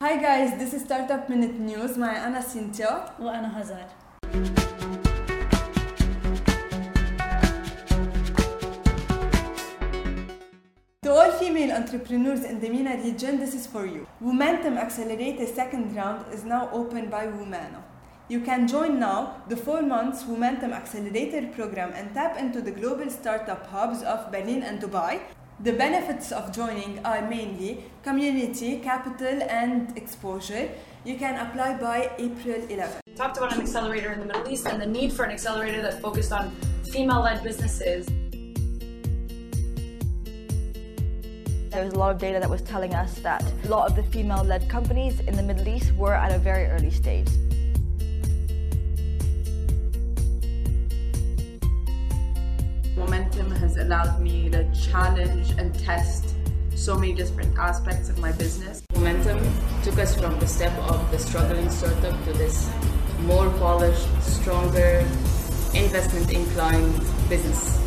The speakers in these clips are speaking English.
Hi guys, this is Startup Minute News مع أنا سينتيا وأنا هزار To all female entrepreneurs in the MENA region, this is for you. Momentum Accelerator second round is now open by Womena. You can join now the four months Momentum Accelerator program and tap into the global startup hubs of Berlin and Dubai the benefits of joining are mainly community, capital, and exposure. You can apply by April 11. We talked about an accelerator in the Middle East and the need for an accelerator that focused on female led businesses. There was a lot of data that was telling us that a lot of the female led companies in the Middle East were at a very early stage. allowed me to challenge and test so many different aspects of my business. Momentum took us from the step of the struggling startup to this more polished, stronger, investment inclined business.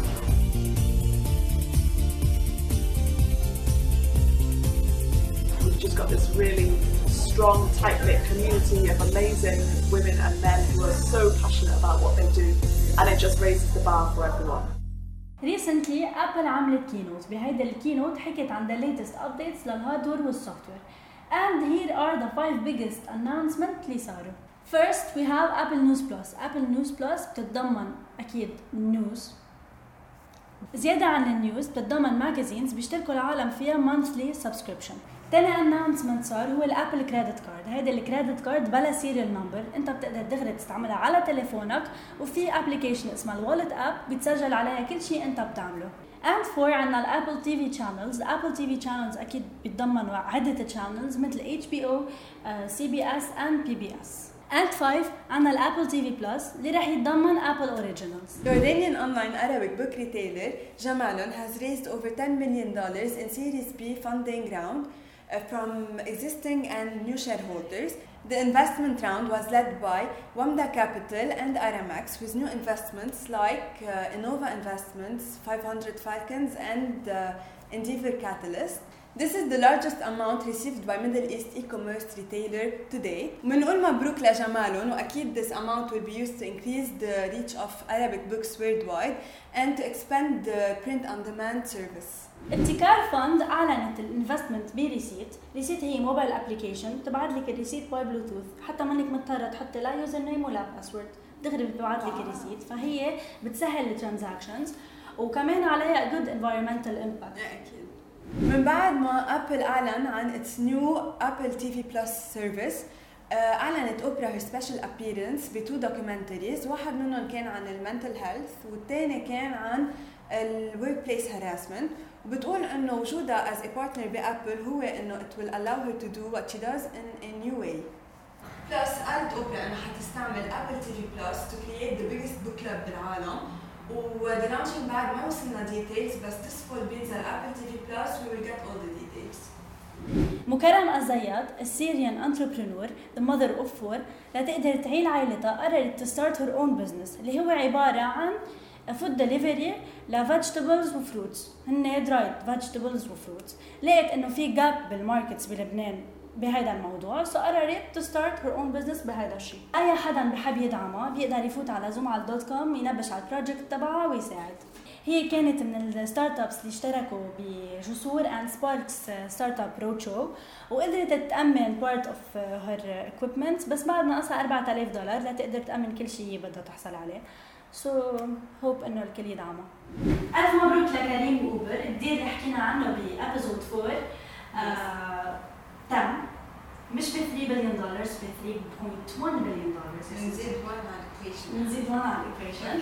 We've just got this really strong, tight-knit community of amazing women and men who are so passionate about what they do and it just raises the bar for everyone. ريسنتلي ابل عملت كينوت بهيدا الكينوت حكت عن the latest updates للهاردوير والسوفتوير and here are the five biggest announcements اللي صاروا First we have Apple News Plus Apple News Plus بتتضمن أكيد news زيادة عن ال news بتتضمن magazines بيشتركوا العالم فيها مانثلي سبسكريبشن تاني اناونسمنت صار هو الابل كريدت كارد هيدا ال credit card بلا serial number انت بتقدر دغري تستعملها على تليفونك وفي application اسمها ال Wallet app بتسجل عليها كل شيء انت بتعمله اند فور عندنا ال Apple TV شانلز ال Apple TV شانلز اكيد بتضمن عده شانلز مثل اتش بي او سي بي اس اند بي بي اس and 5 عندنا الابل تي في بلس اللي راح يتضمن ابل اوريجينالز Iranian online Arabic book retailer Jamalon has raised over 10 million dollars in Series B funding round uh, from existing and new shareholders. The investment round was led by Wamda Capital and Aramex with new investments like uh, Innova Investments, 500 Falcons and uh, Endeavor Catalyst. This is the largest amount received by Middle East e-commerce retailer to date. بنقول مبروك لجمالهم واكيد this amount will be used to increase the reach of Arabic books worldwide and to expand the print on demand service. ابتكار فند اعلنت الانفستمنت بريسيت، ريسيت هي موبايل ابلكيشن تبعث لك الريسيت باي بلوتوث حتى ما انك مضطره تحطي لا يوزر نيم ولا باسورد، دغري بتبعث لك الريسيت فهي بتسهل الترانزاكشنز وكمان عليها جود انفايرمنتال امباكت. اكيد. من بعد ما Apple اعلن عن اتس نيو ابل تي في بلس سيرفيس اعلنت Oprah her special appearance ب two documentaries واحد منهم كان عن ال mental health والثاني كان عن الورك بليس هراسمنت وبتقول انه وجودها از ا بارتنر بابل هو انه ات ويل الاو هير تو دو وات شي داز ان ا نيو واي plus قالت Oprah انه حتستعمل Apple TV Plus تو كرييت ذا بيجست بوك كلاب بالعالم وهيدا بعد ما وصلنا details بس تسفل بين وكرم الزياد السيريان انتربرنور ذا ماذر اوف فور لتقدر تعيل عائلتها قررت تو ستارت هير اون بزنس اللي هو عباره عن food delivery ل vegetables و fruits هن dried vegetables و fruits لقيت انه في gap بال markets بلبنان بهذا الموضوع so قررت to start her own business بهذا الشيء اي حدا بحب يدعمها بيقدر يفوت على زوم على الدوت كوم ينبش على ال project تبعها ويساعد هي كانت من ال startups اللي اشتركوا بجسور اند سباركس ستارت اب روتشو وقدرت تامن part of her equipment بس بعد ناقصها 4000 دولار لتقدر تامن كل شيء بدها تحصل عليه so hope انه الكل يدعمها الف مبروك لكريم اوبر الدير اللي حكينا عنه ب episode آه، 4 billion dollars ب 3.1 billion dollars نزيد 1 على الايكويشن نزيد 1 على ال equation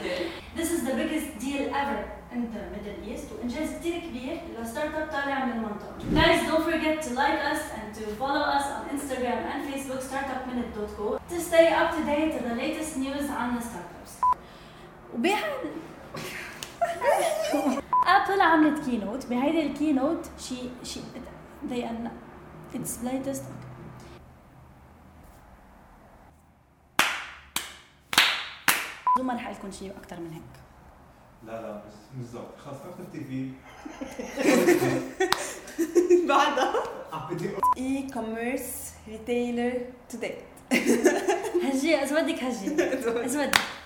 This is the biggest deal ever in the Middle East وانجاز كثير كبير ل startup طالع من المنطقه. Guys don't forget to like us and to follow us on Instagram and Facebook startupminute.co to stay up to date with the latest news عن الستارت ابس. وبهذا ابل عملت كينوت بهيدي الكينوت شي شي they are not. it's latest بدون ما نحرق لكم شيء اكثر من هيك لا لا بس بالضبط خلص افتح التي في بعدها اي كوميرس ريتيلر تو ديت هجي اذا بدك هجي اذا بدك